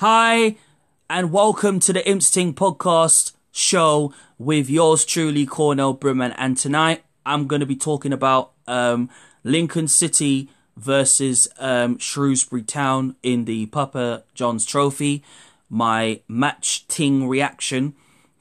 Hi, and welcome to the Imps podcast show with yours truly, Cornell Brumant. And tonight I'm going to be talking about um, Lincoln City versus um, Shrewsbury Town in the Papa John's Trophy. My match ting reaction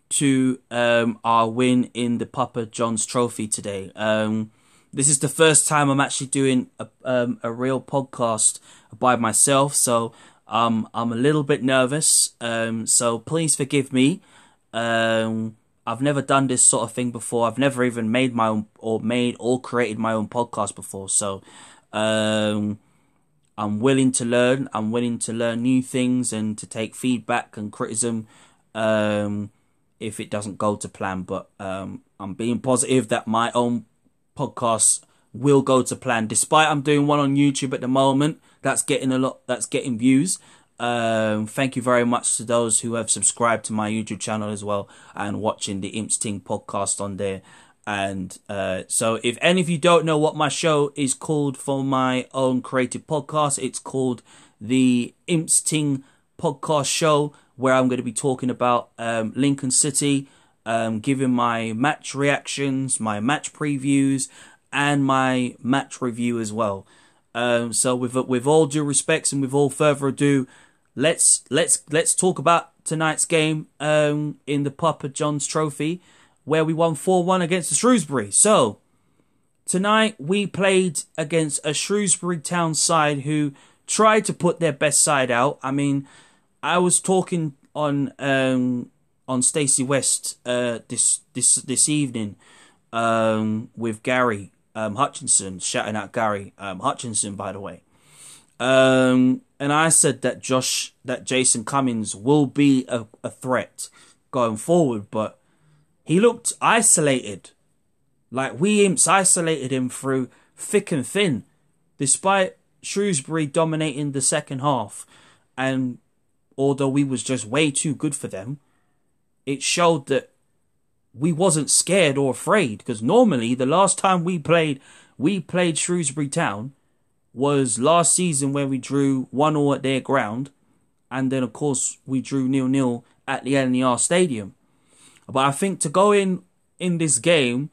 to um, our win in the Papa John's Trophy today. Um, this is the first time I'm actually doing a, um, a real podcast by myself, so um, I'm a little bit nervous. Um, so please forgive me. Um, I've never done this sort of thing before. I've never even made my own or made or created my own podcast before. So um, I'm willing to learn. I'm willing to learn new things and to take feedback and criticism um, if it doesn't go to plan. But um, I'm being positive that my own podcast will go to plan. Despite I'm doing one on YouTube at the moment, that's getting a lot. That's getting views. Um, thank you very much to those who have subscribed to my YouTube channel as well and watching the Imps Ting podcast on there. And uh, so, if any of you don't know what my show is called for my own creative podcast, it's called the Imps Ting podcast show, where I'm going to be talking about um, Lincoln City, um, giving my match reactions, my match previews, and my match review as well. Um, so, with with all due respects and with all further ado, let's let's let's talk about tonight's game um, in the Papa John's Trophy, where we won four one against the Shrewsbury. So tonight we played against a Shrewsbury Town side who tried to put their best side out. I mean, I was talking on um, on Stacey West uh, this this this evening um, with Gary um, Hutchinson, shouting out Gary um, Hutchinson, by the way. Um, and I said that Josh, that Jason Cummings will be a, a threat going forward, but he looked isolated. Like we imps isolated him through thick and thin, despite Shrewsbury dominating the second half. And although we was just way too good for them, it showed that we wasn't scared or afraid because normally the last time we played we played Shrewsbury Town was last season where we drew one all at their ground and then of course we drew nil nil at the LNER Stadium. But I think to go in in this game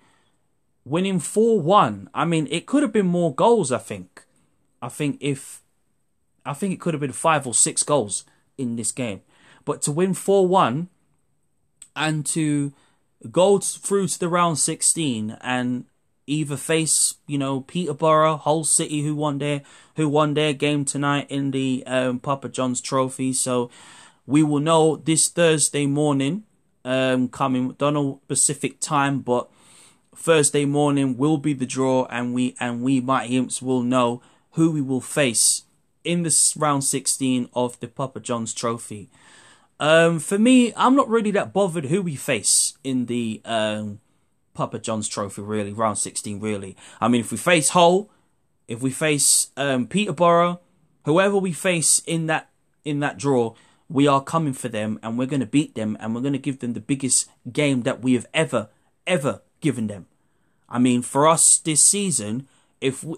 winning 4-1, I mean it could have been more goals I think. I think if I think it could have been 5 or 6 goals in this game. But to win 4-1 and to go through to the round 16 and either face, you know, Peterborough, Hull City, who won their who won their game tonight in the um, Papa John's Trophy. So we will know this Thursday morning, um, coming. Don't know Pacific time, but Thursday morning will be the draw, and we and we Mighty Imps will know who we will face in this round 16 of the Papa John's Trophy. Um, for me, I'm not really that bothered who we face in the um, Papa John's Trophy, really, round 16, really. I mean, if we face Hull, if we face um, Peterborough, whoever we face in that in that draw, we are coming for them and we're going to beat them and we're going to give them the biggest game that we have ever, ever given them. I mean, for us this season, if we,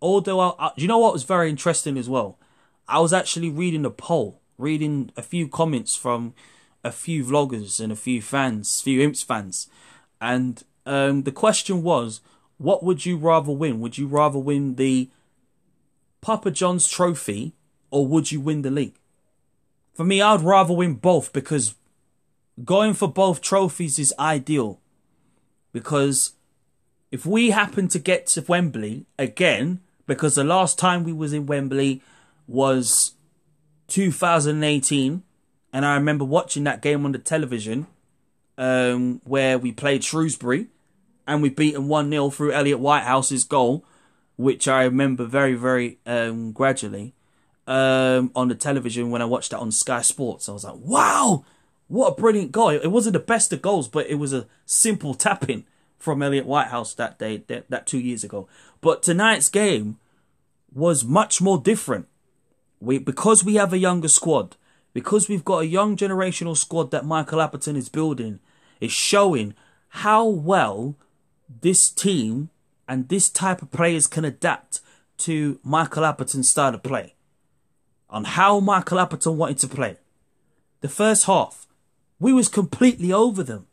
although, I, I, you know what was very interesting as well? I was actually reading a poll reading a few comments from a few vloggers and a few fans, few Imps fans, and um, the question was, what would you rather win? Would you rather win the Papa John's Trophy or would you win the league? For me, I'd rather win both because going for both trophies is ideal. Because if we happen to get to Wembley again, because the last time we was in Wembley was 2018, and I remember watching that game on the television um, where we played Shrewsbury and we beaten 1 0 through Elliott Whitehouse's goal, which I remember very, very um, gradually um, on the television when I watched that on Sky Sports. I was like, wow, what a brilliant goal. It wasn't the best of goals, but it was a simple tapping from Elliot Whitehouse that day, that, that two years ago. But tonight's game was much more different we because we have a younger squad, because we've got a young generational squad that Michael Appleton is building, is showing how well this team and this type of players can adapt to Michael Appleton's style of play. On how Michael Appleton wanted to play. The first half, we was completely over them.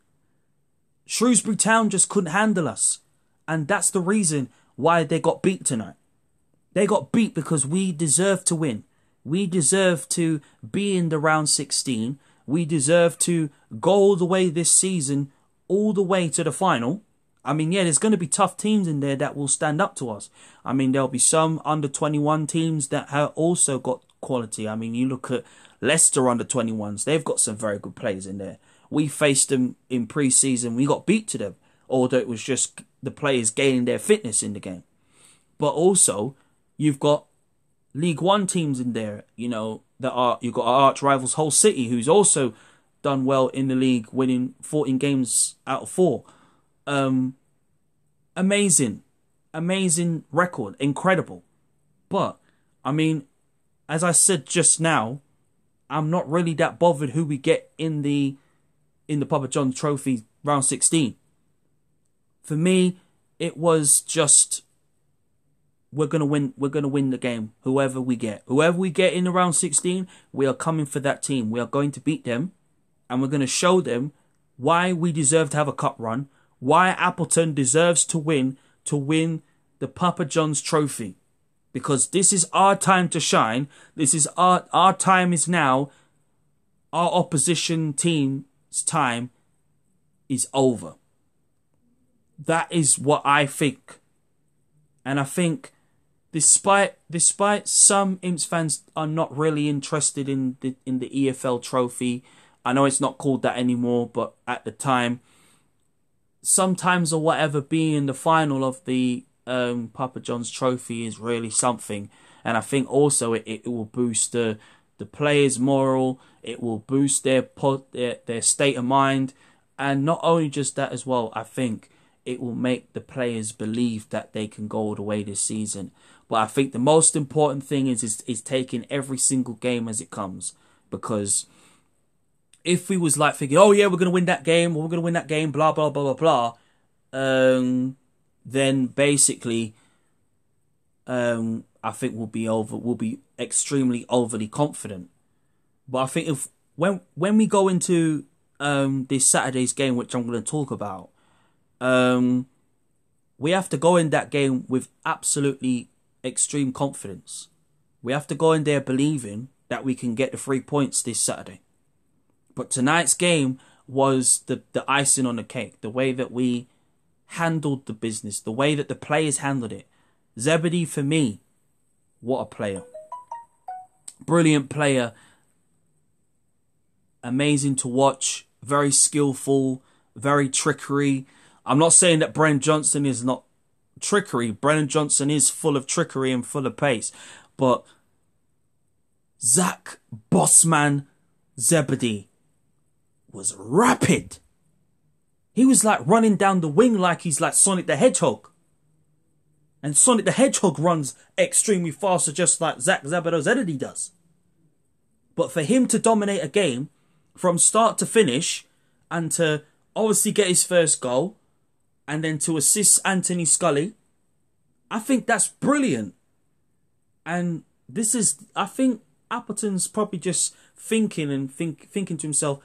Shrewsbury Town just couldn't handle us. And that's the reason why they got beat tonight. They got beat because we deserve to win. We deserve to be in the round 16. We deserve to go all the way this season, all the way to the final. I mean, yeah, there's going to be tough teams in there that will stand up to us. I mean, there'll be some under 21 teams that have also got quality. I mean, you look at Leicester under 21s, they've got some very good players in there. We faced them in pre season, we got beat to them, although it was just the players gaining their fitness in the game. But also, you've got League One teams in there, you know, that are you've got our arch rivals Hull City, who's also done well in the league, winning 14 games out of four. Um, amazing, amazing record, incredible. But I mean, as I said just now, I'm not really that bothered who we get in the in the Papa John Trophy round 16. For me, it was just we're gonna win. We're gonna win the game. Whoever we get, whoever we get in the round 16, we are coming for that team. We are going to beat them, and we're gonna show them why we deserve to have a cup run. Why Appleton deserves to win to win the Papa John's Trophy, because this is our time to shine. This is our our time is now. Our opposition team's time is over. That is what I think. And I think despite despite some Imps fans are not really interested in the in the EFL trophy. I know it's not called that anymore, but at the time, sometimes or whatever being in the final of the um, Papa John's trophy is really something, and I think also it, it will boost the the players' moral. It will boost their their their state of mind, and not only just that as well. I think it will make the players believe that they can go all the way this season. But I think the most important thing is, is is taking every single game as it comes. Because if we was like thinking, oh yeah, we're gonna win that game, we're gonna win that game, blah blah blah blah blah, um, then basically, um, I think we'll be over, we'll be extremely overly confident. But I think if when when we go into um this Saturday's game, which I'm gonna talk about, um, we have to go in that game with absolutely extreme confidence. We have to go in there believing that we can get the three points this Saturday. But tonight's game was the, the icing on the cake. The way that we handled the business, the way that the players handled it. Zebedee, for me, what a player. Brilliant player. Amazing to watch. Very skillful. Very trickery. I'm not saying that Brennan Johnson is not trickery. Brennan Johnson is full of trickery and full of pace. But Zach Bossman Zebedee was rapid. He was like running down the wing like he's like Sonic the Hedgehog. And Sonic the Hedgehog runs extremely faster just like Zach Zebedee does. But for him to dominate a game from start to finish and to obviously get his first goal and then to assist Anthony Scully. I think that's brilliant. And this is, I think Appleton's probably just thinking and think thinking to himself,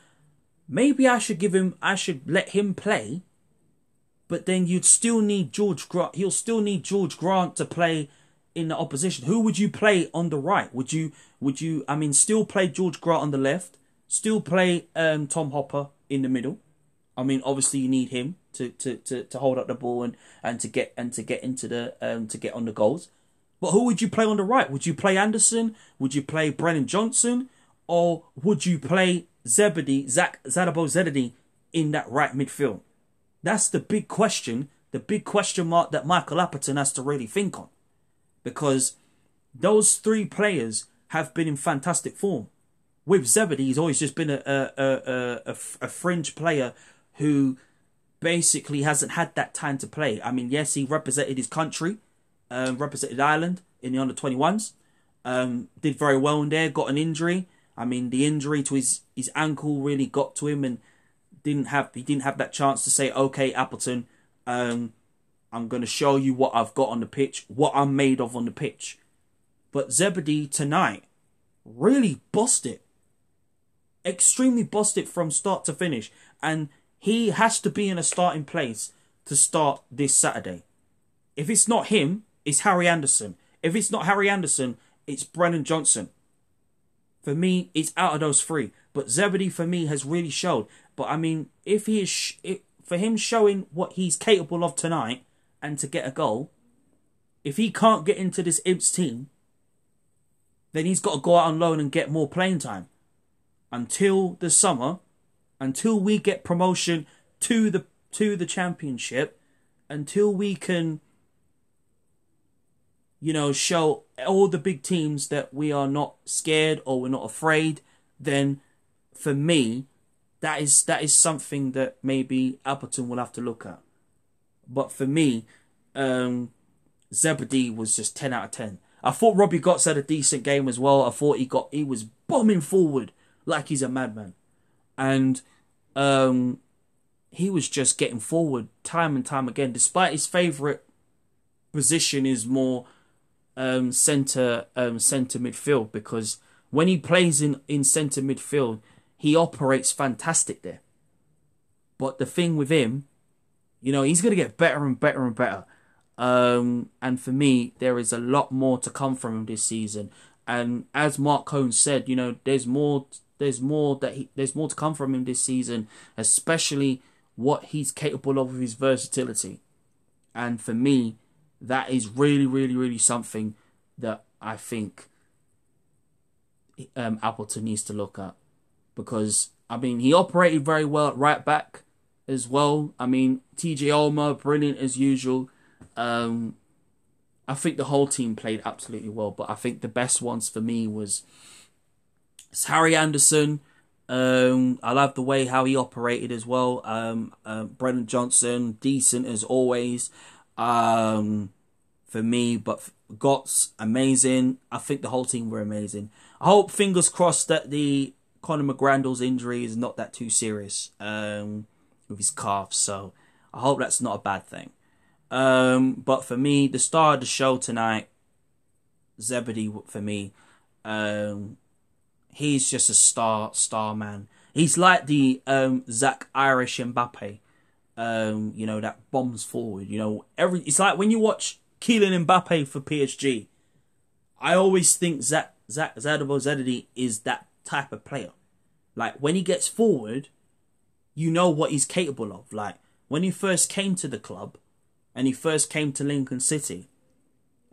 maybe I should give him, I should let him play. But then you'd still need George Grant. He'll still need George Grant to play in the opposition. Who would you play on the right? Would you, would you? I mean, still play George Grant on the left. Still play um, Tom Hopper in the middle. I mean, obviously you need him to, to, to, to hold up the ball and, and to get and to get into the um to get on the goals. But who would you play on the right? Would you play Anderson? Would you play Brennan Johnson? Or would you play Zebedee, Zach Zadabo Zebedee in that right midfield? That's the big question, the big question mark that Michael Appleton has to really think on. Because those three players have been in fantastic form. With Zebedee, he's always just been a, a, a, a, a fringe player who basically hasn't had that time to play. I mean, yes, he represented his country, um, represented Ireland in the under 21s, um, did very well in there, got an injury. I mean, the injury to his, his ankle really got to him and didn't have he didn't have that chance to say, okay, Appleton, um, I'm going to show you what I've got on the pitch, what I'm made of on the pitch. But Zebedee tonight really bossed it. extremely bossed it from start to finish, and he has to be in a starting place to start this Saturday. If it's not him, it's Harry Anderson. If it's not Harry Anderson, it's Brennan Johnson. For me, it's out of those three. But Zebedee, for me, has really showed. But I mean, if he is, sh- it, for him showing what he's capable of tonight and to get a goal, if he can't get into this Imps team, then he's got to go out on loan and get more playing time until the summer, until we get promotion to the to the championship, until we can you know show all the big teams that we are not scared or we're not afraid, then for me that is that is something that maybe Appleton will have to look at. But for me, um, Zebedee was just ten out of ten. I thought Robbie Gotts had a decent game as well. I thought he got he was bombing forward like he's a madman, and um, he was just getting forward time and time again. Despite his favorite position is more um, center um, center midfield because when he plays in in center midfield, he operates fantastic there. But the thing with him, you know, he's gonna get better and better and better. Um, and for me, there is a lot more to come from him this season. And as Mark Cohn said, you know, there's more, there's more that he, there's more to come from him this season, especially what he's capable of with his versatility. And for me, that is really, really, really something that I think um, Appleton needs to look at because I mean he operated very well at right back as well. I mean TJ Ulmer, brilliant as usual. Um, I think the whole team played absolutely well, but I think the best ones for me was Harry Anderson. Um, I love the way how he operated as well. Um, uh, Brennan Johnson, decent as always. Um, for me, but Gotts amazing. I think the whole team were amazing. I hope, fingers crossed, that the Conor McGrandles injury is not that too serious um, with his calf. So I hope that's not a bad thing. Um, but for me, the star of the show tonight, Zebedee for me. Um, he's just a star, star man. He's like the um, Zach Irish Mbappe. Um, you know that bombs forward. You know every. It's like when you watch Kylian Mbappe for PSG. I always think Zach Zach Zadabo Zeddy is that type of player. Like when he gets forward, you know what he's capable of. Like when he first came to the club, and he first came to Lincoln City.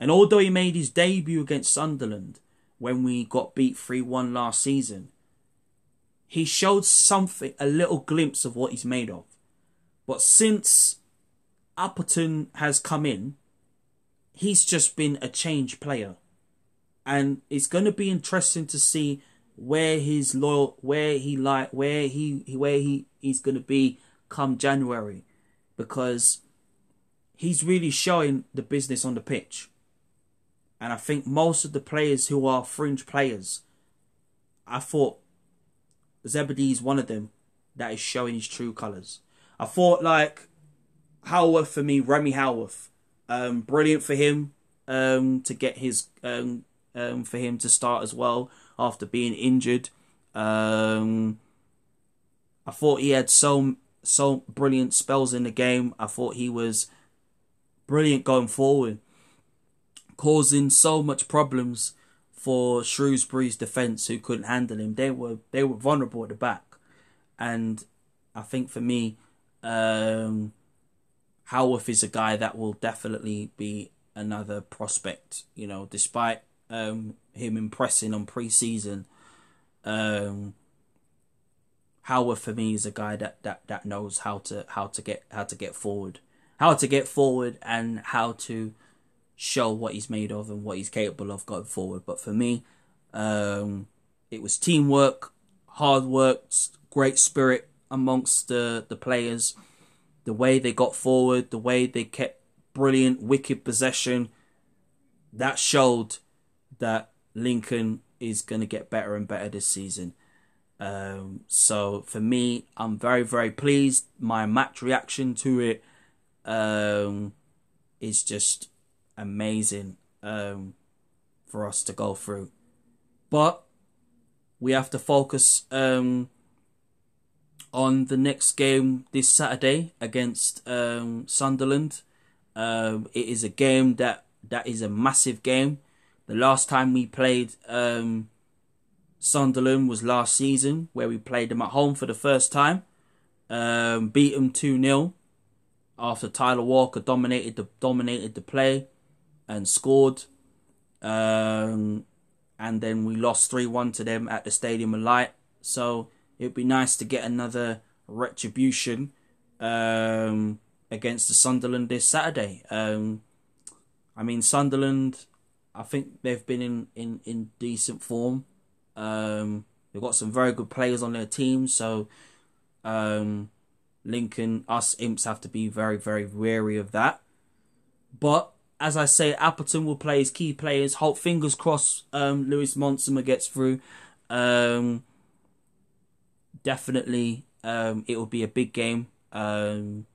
And although he made his debut against Sunderland when we got beat 3 1 last season, he showed something, a little glimpse of what he's made of. But since Appleton has come in, he's just been a changed player. And it's going to be interesting to see where his loyal, where he like, where he, where he, he's going to be come January. Because he's really showing the business on the pitch. And I think most of the players who are fringe players, I thought Zebedee is one of them that is showing his true colours. I thought like Howarth for me, Remy Howarth, um, brilliant for him um, to get his um, um, for him to start as well after being injured. Um, I thought he had so so brilliant spells in the game. I thought he was brilliant going forward, causing so much problems for Shrewsbury's defence who couldn't handle him. They were they were vulnerable at the back, and I think for me, um, Howarth is a guy that will definitely be another prospect. You know, despite um, him impressing on pre-season, um, Howarth for me is a guy that, that, that knows how to how to get how to get forward how to get forward and how to show what he's made of and what he's capable of going forward. But for me, um, it was teamwork, hard work, great spirit amongst the, the players, the way they got forward, the way they kept brilliant, wicked possession. That showed that Lincoln is going to get better and better this season. Um, so for me, I'm very, very pleased. My match reaction to it um, is just amazing um, for us to go through. But we have to focus um, on the next game this Saturday against um, Sunderland. Um, it is a game that that is a massive game. The last time we played um, Sunderland was last season, where we played them at home for the first time. Um, beat them two 0 after Tyler Walker dominated the dominated the play and scored. Um, and then we lost three one to them at the Stadium of Light. So it'd be nice to get another retribution um, against the Sunderland this Saturday. Um, I mean, Sunderland, I think they've been in, in, in decent form. Um, they've got some very good players on their team, so um, Lincoln, us imps have to be very, very wary of that. But as I say, Appleton will play his key players. Hope fingers crossed um, Lewis Montsma gets through. Um, definitely um, it will be a big game um,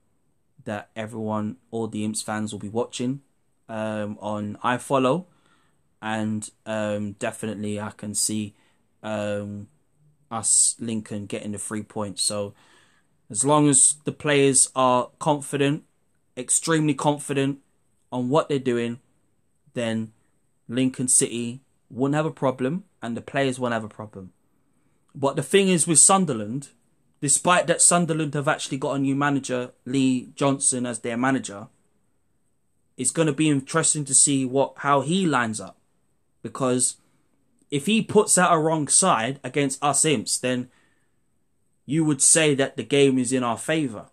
that everyone, all the Imps fans will be watching um, on iFollow. And um, definitely I can see um, us, Lincoln, getting the three points. So as long as the players are confident, extremely confident on what they're doing, then Lincoln City wouldn't have a problem and the players won't have a problem. But the thing is with Sunderland, despite that Sunderland have actually got a new manager, Lee Johnson, as their manager, it's going to be interesting to see what how he lines up. Because if he puts out a wrong side against us imps, then you would say that the game is in our favour.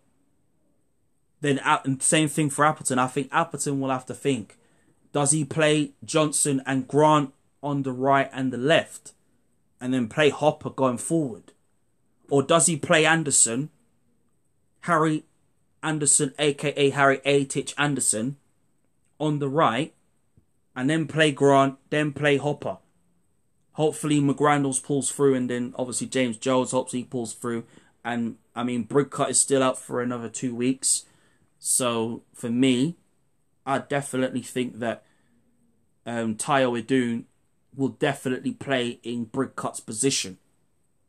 Then same thing for Appleton. I think Appleton will have to think: Does he play Johnson and Grant on the right and the left? and then play Hopper going forward? Or does he play Anderson, Harry Anderson, aka Harry A. Titch Anderson, on the right, and then play Grant, then play Hopper? Hopefully McGrandles pulls through, and then obviously James Jones he pulls through. And I mean, Bridcut is still out for another two weeks. So for me, I definitely think that um, Tayo Edun will definitely play in Bridcut's position?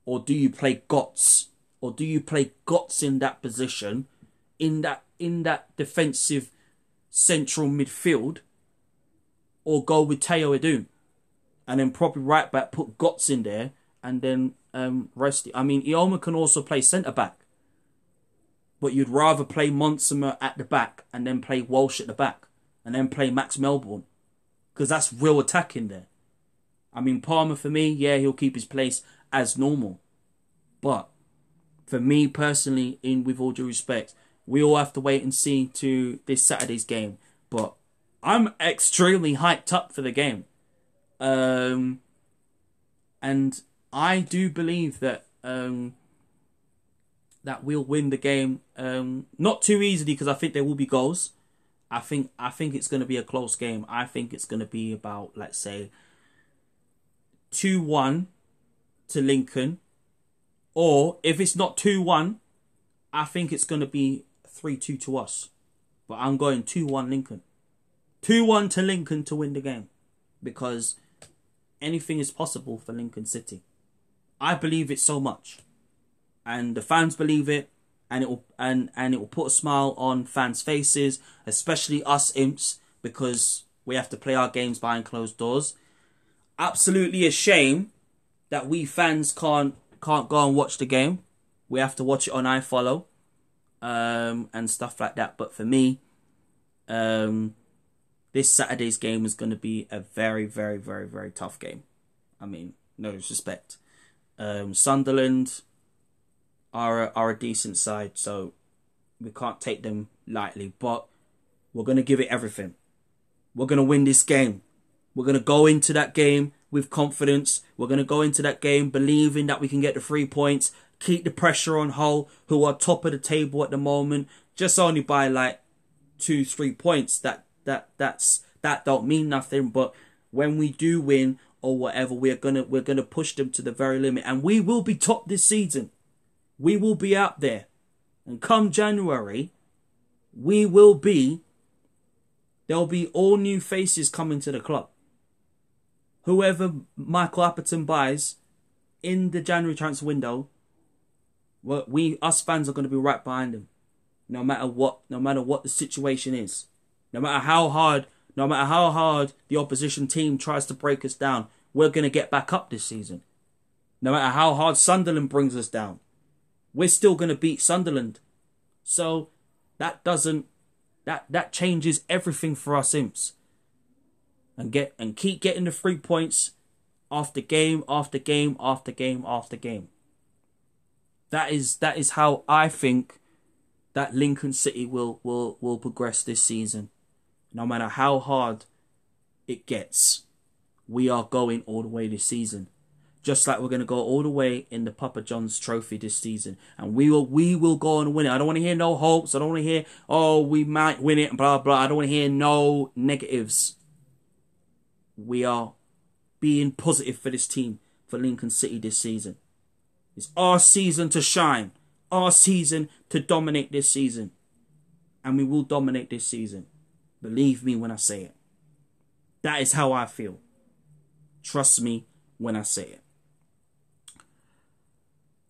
Or do you play Gotts? Or do you play Gotts in that position, in that in that defensive central midfield? Or go with Tayo Edun? And then probably right back put Gotts in there and then um rest it. I mean Eyoma can also play centre back. But you'd rather play Montsma at the back and then play Walsh at the back and then play Max Melbourne. Because that's real attacking there. I mean, Palmer for me, yeah, he'll keep his place as normal. But for me personally, in with all due respect, we all have to wait and see to this Saturday's game. But I'm extremely hyped up for the game. Um, and I do believe that um, that we'll win the game. Um, not too easily because I think there will be goals. I think I think it's going to be a close game. I think it's going to be about let's say 2 1 to Lincoln. Or if it's not 2 1, I think it's going to be 3 2 to us. But I'm going 2 1 Lincoln. 2 1 to Lincoln to win the game. Because anything is possible for Lincoln City. I believe it so much. And the fans believe it. And it will and, and it will put a smile on fans' faces, especially us imps, because we have to play our games behind closed doors absolutely a shame that we fans can't can't go and watch the game. We have to watch it on iFollow um, and stuff like that. But for me, um, this Saturday's game is going to be a very, very, very, very tough game. I mean, no disrespect. Um, Sunderland are a, are a decent side, so we can't take them lightly. But we're going to give it everything. We're going to win this game. We're going to go into that game with confidence. We're going to go into that game believing that we can get the three points, keep the pressure on Hull, who are top of the table at the moment, just only by like two, three points. That that that's that don't mean nothing. But when we do win or whatever, we're gonna we're gonna push them to the very limit, and we will be top this season. We will be out there, and come January, we will be. There'll be all new faces coming to the club whoever Michael Appleton buys in the January transfer window, we us fans are going to be right behind him, no matter what, no matter what the situation is, no matter how hard, no matter how hard the opposition team tries to break us down, we're going to get back up this season. No matter how hard Sunderland brings us down, we're still going to beat Sunderland. So that doesn't that that changes everything for us imps. And get and keep getting the three points after game after game after game after game. That is that is how I think that Lincoln City will will will progress this season. No matter how hard it gets, we are going all the way this season. Just like we're gonna go all the way in the Papa John's Trophy this season, and we will we will go and win it. I don't want to hear no hopes. I don't want to hear oh we might win it. Blah blah. I don't want to hear no negatives. We are being positive for this team for Lincoln City this season. It's our season to shine, our season to dominate this season, and we will dominate this season. Believe me when I say it. That is how I feel. Trust me when I say it.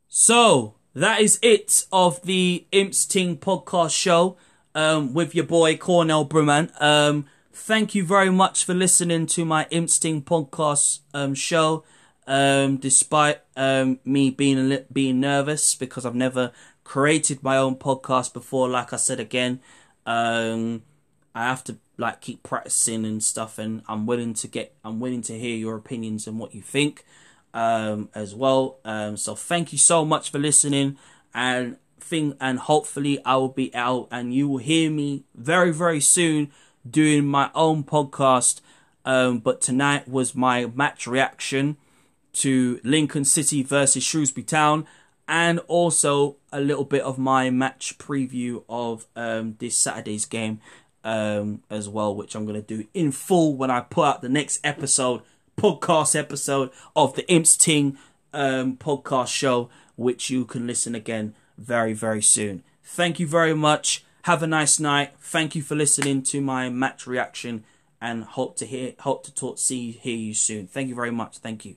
So, that is it of the Imps Ting podcast show um, with your boy Cornell Brumant. Um, thank you very much for listening to my Imps Ting podcast um, show. Um, despite um, me being being nervous because I've never created my own podcast before, like I said again, um, I have to like keep practicing and stuff, and I'm willing to get, I'm willing to hear your opinions and what you think um, as well. Um, so thank you so much for listening, and thing, and hopefully I will be out, and you will hear me very very soon doing my own podcast. Um, but tonight was my match reaction to Lincoln City versus Shrewsbury Town, and also a little bit of my match preview of um, this Saturday's game um, as well, which I'm going to do in full when I put out the next episode podcast episode of the Imps Ting um, podcast show, which you can listen again very, very soon. Thank you very much. Have a nice night. Thank you for listening to my match reaction and hope to hear hope to talk see hear you soon. Thank you very much. Thank you.